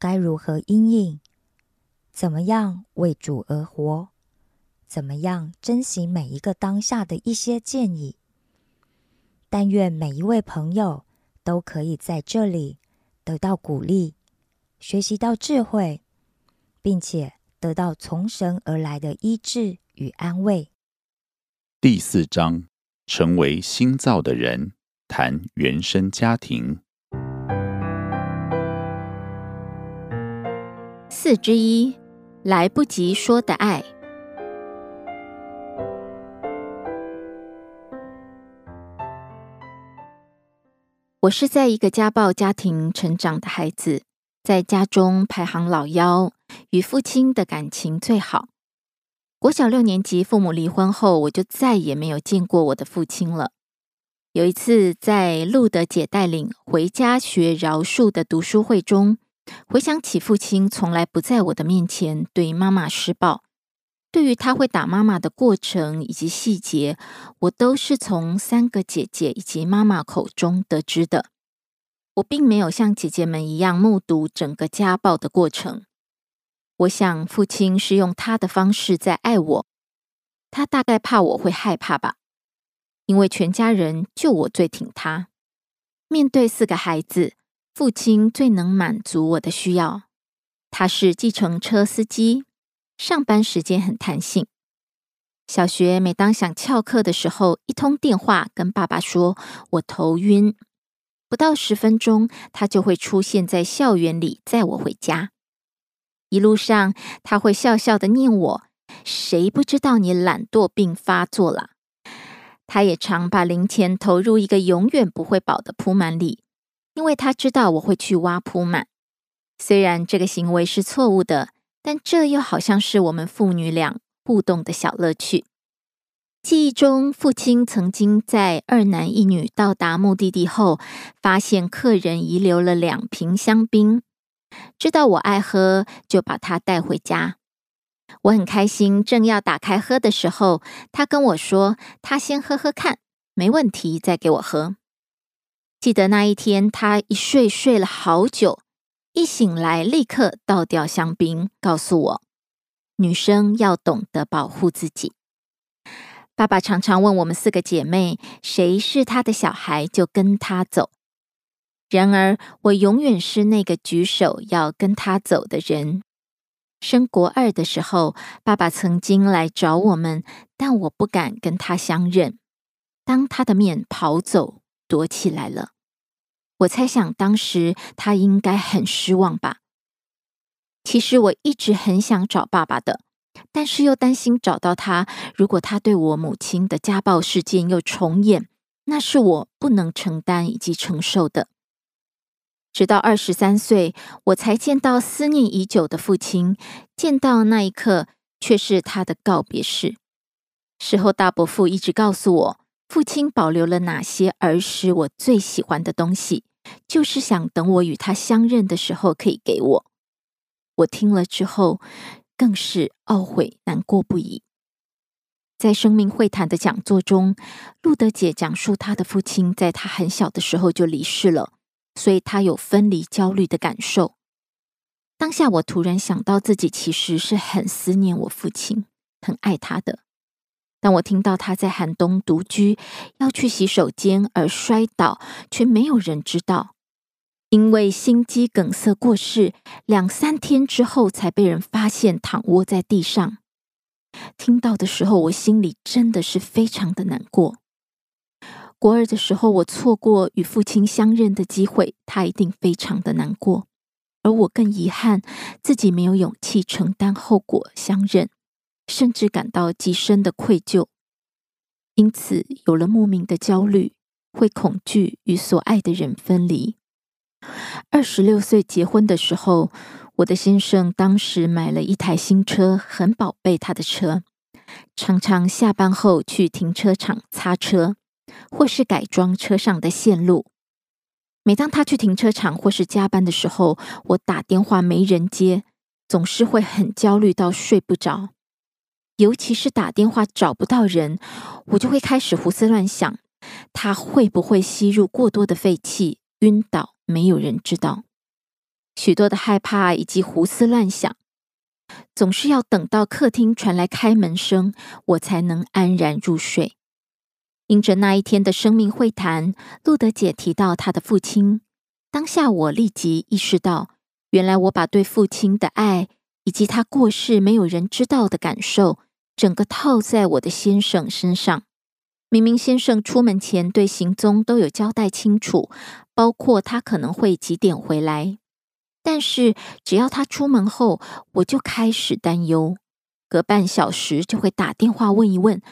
该如何应应，怎么样为主而活，怎么样珍惜每一个当下的一些建议。但愿每一位朋友都可以在这里得到鼓励，学习到智慧，并且得到从神而来的医治。与安慰。第四章，成为新造的人，谈原生家庭。四之一，来不及说的爱。我是在一个家暴家庭成长的孩子，在家中排行老幺，与父亲的感情最好。国小六年级，父母离婚后，我就再也没有见过我的父亲了。有一次，在路德姐带领回家学饶恕的读书会中，回想起父亲从来不在我的面前对妈妈施暴，对于他会打妈妈的过程以及细节，我都是从三个姐姐以及妈妈口中得知的。我并没有像姐姐们一样目睹整个家暴的过程。我想，父亲是用他的方式在爱我。他大概怕我会害怕吧，因为全家人就我最挺他。面对四个孩子，父亲最能满足我的需要。他是计程车司机，上班时间很弹性。小学每当想翘课的时候，一通电话跟爸爸说我头晕，不到十分钟，他就会出现在校园里载我回家。一路上，他会笑笑的念我：“谁不知道你懒惰病发作了？”他也常把零钱投入一个永远不会饱的铺满里，因为他知道我会去挖铺满。虽然这个行为是错误的，但这又好像是我们父女俩互动的小乐趣。记忆中，父亲曾经在二男一女到达目的地后，发现客人遗留了两瓶香槟。知道我爱喝，就把它带回家。我很开心，正要打开喝的时候，他跟我说：“他先喝喝看，没问题，再给我喝。”记得那一天，他一睡睡了好久，一醒来立刻倒掉香槟，告诉我：“女生要懂得保护自己。”爸爸常常问我们四个姐妹：“谁是他的小孩，就跟他走。”然而，我永远是那个举手要跟他走的人。升国二的时候，爸爸曾经来找我们，但我不敢跟他相认，当他的面跑走，躲起来了。我猜想当时他应该很失望吧。其实我一直很想找爸爸的，但是又担心找到他，如果他对我母亲的家暴事件又重演，那是我不能承担以及承受的。直到二十三岁，我才见到思念已久的父亲。见到那一刻，却是他的告别式。事后，大伯父一直告诉我，父亲保留了哪些儿时我最喜欢的东西，就是想等我与他相认的时候可以给我。我听了之后更是懊悔难过不已。在生命会谈的讲座中，路德姐讲述她的父亲在她很小的时候就离世了，所以她有分离焦虑的感受。当下我突然想到自己其实是很思念我父亲，很爱他的。当我听到他在寒冬独居，要去洗手间而摔倒，却没有人知道，因为心肌梗塞过世，两三天之后才被人发现躺卧在地上。听到的时候，我心里真的是非常的难过。国二的时候，我错过与父亲相认的机会，他一定非常的难过。而我更遗憾自己没有勇气承担后果相认，甚至感到极深的愧疚，因此有了莫名的焦虑，会恐惧与所爱的人分离。二十六岁结婚的时候。我的先生当时买了一台新车，很宝贝他的车，常常下班后去停车场擦车，或是改装车上的线路。每当他去停车场或是加班的时候，我打电话没人接，总是会很焦虑到睡不着。尤其是打电话找不到人，我就会开始胡思乱想，他会不会吸入过多的废气晕倒？没有人知道。许多的害怕以及胡思乱想，总是要等到客厅传来开门声，我才能安然入睡。因着那一天的生命会谈，路德姐提到她的父亲，当下我立即意识到，原来我把对父亲的爱以及他过世没有人知道的感受，整个套在我的先生身上。明明先生出门前对行踪都有交代清楚，包括他可能会几点回来。但是，只要他出门后，我就开始担忧。隔半小时就会打电话问一问。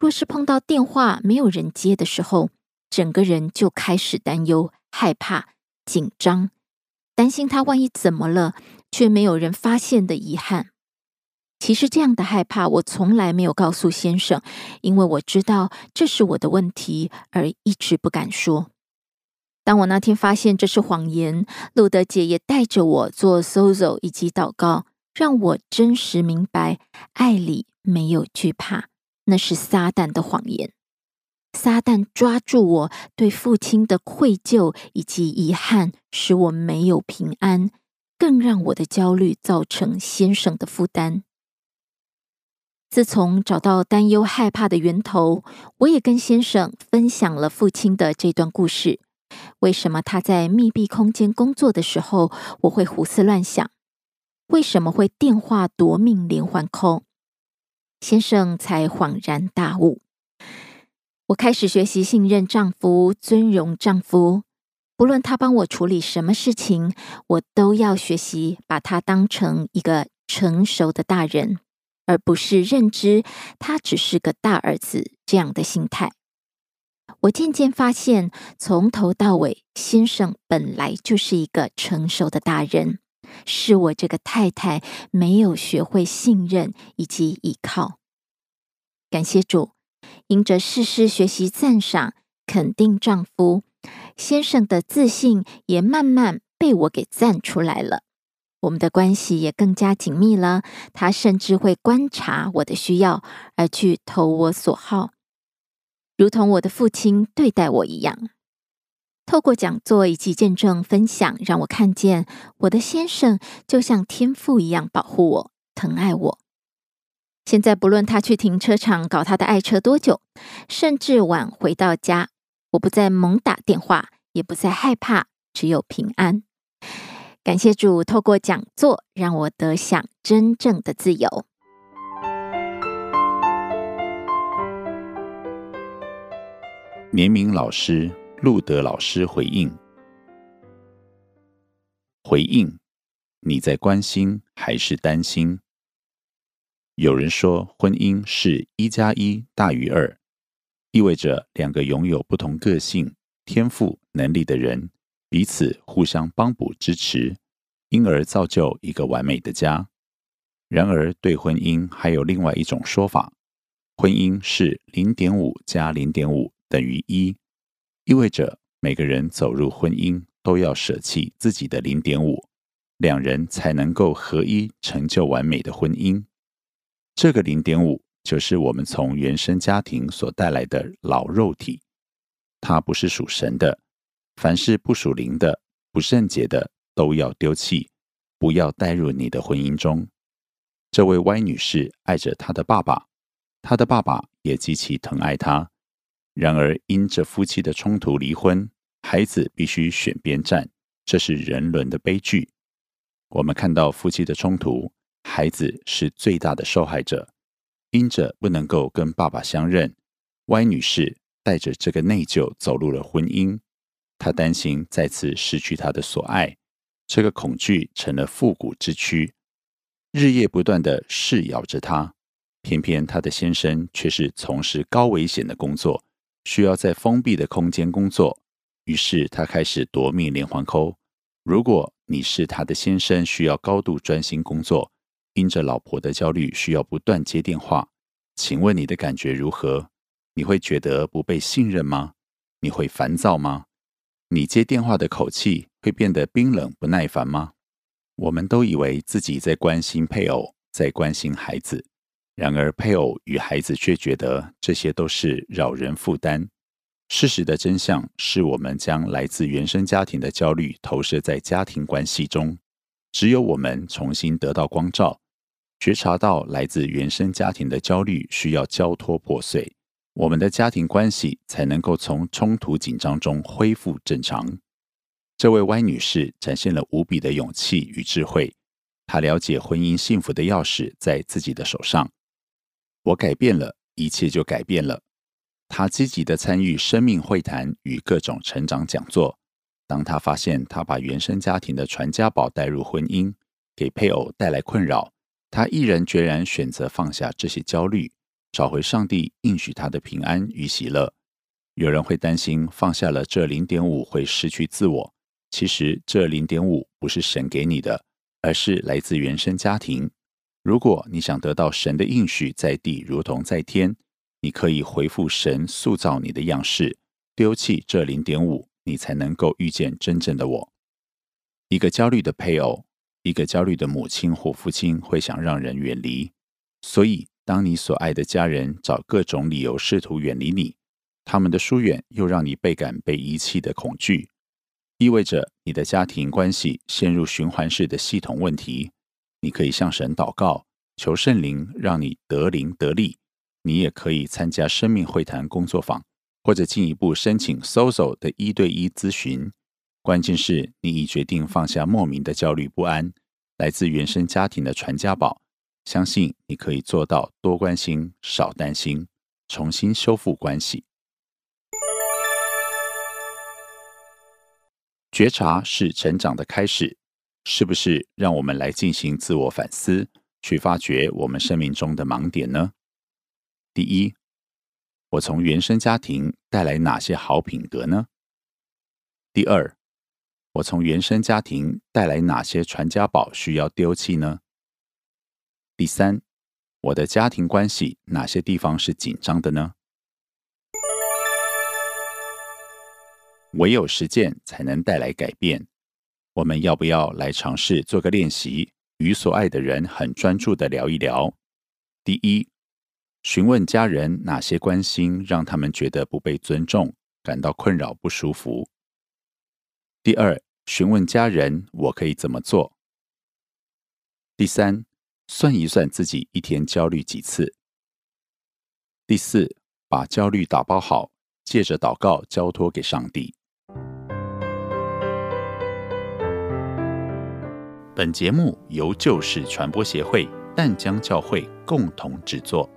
若是碰到电话没有人接的时候，整个人就开始担忧、害怕、紧张，担心他万一怎么了，却没有人发现的遗憾。其实这样的害怕，我从来没有告诉先生，因为我知道这是我的问题，而一直不敢说。当我那天发现这是谎言，路德姐也带着我做 sozo 以及祷告，让我真实明白爱里没有惧怕，那是撒旦的谎言。撒旦抓住我对父亲的愧疚以及遗憾，使我没有平安，更让我的焦虑造成先生的负担。自从找到担忧害怕的源头，我也跟先生分享了父亲的这段故事。为什么他在密闭空间工作的时候，我会胡思乱想？为什么会电话夺命连环扣？先生才恍然大悟。我开始学习信任丈夫，尊荣丈夫。不论他帮我处理什么事情，我都要学习把他当成一个成熟的大人，而不是认知他只是个大儿子这样的心态。我渐渐发现，从头到尾，先生本来就是一个成熟的大人，是我这个太太没有学会信任以及依靠。感谢主，因着事事学习赞赏、肯定丈夫，先生的自信也慢慢被我给赞出来了。我们的关系也更加紧密了，他甚至会观察我的需要，而去投我所好。如同我的父亲对待我一样，透过讲座以及见证分享，让我看见我的先生就像天父一样保护我、疼爱我。现在不论他去停车场搞他的爱车多久，甚至晚回到家，我不再猛打电话，也不再害怕，只有平安。感谢主，透过讲座让我得享真正的自由。年明老师、路德老师回应：回应，你在关心还是担心？有人说，婚姻是一加一大于二，意味着两个拥有不同个性、天赋、能力的人彼此互相帮补支持，因而造就一个完美的家。然而，对婚姻还有另外一种说法：婚姻是零点五加零点五。等于一，意味着每个人走入婚姻都要舍弃自己的零点五，两人才能够合一，成就完美的婚姻。这个零点五就是我们从原生家庭所带来的老肉体，它不是属神的。凡是不属灵的、不圣洁的，都要丢弃，不要带入你的婚姻中。这位 Y 女士爱着她的爸爸，她的爸爸也极其疼爱她。然而，因着夫妻的冲突离婚，孩子必须选边站，这是人伦的悲剧。我们看到夫妻的冲突，孩子是最大的受害者。因着不能够跟爸爸相认，Y 女士带着这个内疚走入了婚姻。他担心再次失去他的所爱，这个恐惧成了复古之躯，日夜不断的噬咬着他。偏偏她的先生却是从事高危险的工作，需要在封闭的空间工作。于是他开始夺命连环扣。如果你是他的先生，需要高度专心工作，因着老婆的焦虑，需要不断接电话，请问你的感觉如何？你会觉得不被信任吗？你会烦躁吗？你接电话的口气会变得冰冷不耐烦吗？我们都以为自己在关心配偶，在关心孩子，然而配偶与孩子却觉得这些都是扰人负担。事实的真相是我们将来自原生家庭的焦虑投射在家庭关系中。只有我们重新得到光照，觉察到来自原生家庭的焦虑需要交托破碎。我们的家庭关系才能够从冲突紧张中恢复正常。这位 Y 女士展现了无比的勇气与智慧，她了解婚姻幸福的钥匙在自己的手上。我改变了，一切就改变了。她积极的参与生命会谈与各种成长讲座。当她发现她把原生家庭的传家宝带入婚姻，给配偶带来困扰，她毅然决然选择放下这些焦虑。找回上帝应许他的平安与喜乐。有人会担心放下了这零点五会失去自我，其实这零点五不是神给你的，而是来自原生家庭。如果你想得到神的应许在地如同在天，你可以回复神塑造你的样式，丢弃这零点五，你才能够遇见真正的我。一个焦虑的配偶，一个焦虑的母亲或父亲会想让人远离，所以。当你所爱的家人找各种理由试图远离你，他们的疏远又让你倍感被遗弃的恐惧，意味着你的家庭关系陷入循环式的系统问题。你可以向神祷告，求圣灵让你得灵得力。你也可以参加生命会谈工作坊，或者进一步申请 SOZO 的一对一咨询。关键是你已决定放下莫名的焦虑不安，来自原生家庭的传家宝。相信你可以做到多关心、少担心，重新修复关系。觉察是成长的开始，是不是？让我们来进行自我反思，去发掘我们生命中的盲点呢？第一，我从原生家庭带来哪些好品格呢？第二，我从原生家庭带来哪些传家宝需要丢弃呢？第三，我的家庭关系哪些地方是紧张的呢？唯有实践才能带来改变。我们要不要来尝试做个练习，与所爱的人很专注的聊一聊？第一，询问家人哪些关心让他们觉得不被尊重，感到困扰不舒服。第二，询问家人我可以怎么做？第三。算一算自己一天焦虑几次。第四，把焦虑打包好，借着祷告交托给上帝。本节目由旧事传播协会淡江教会共同制作。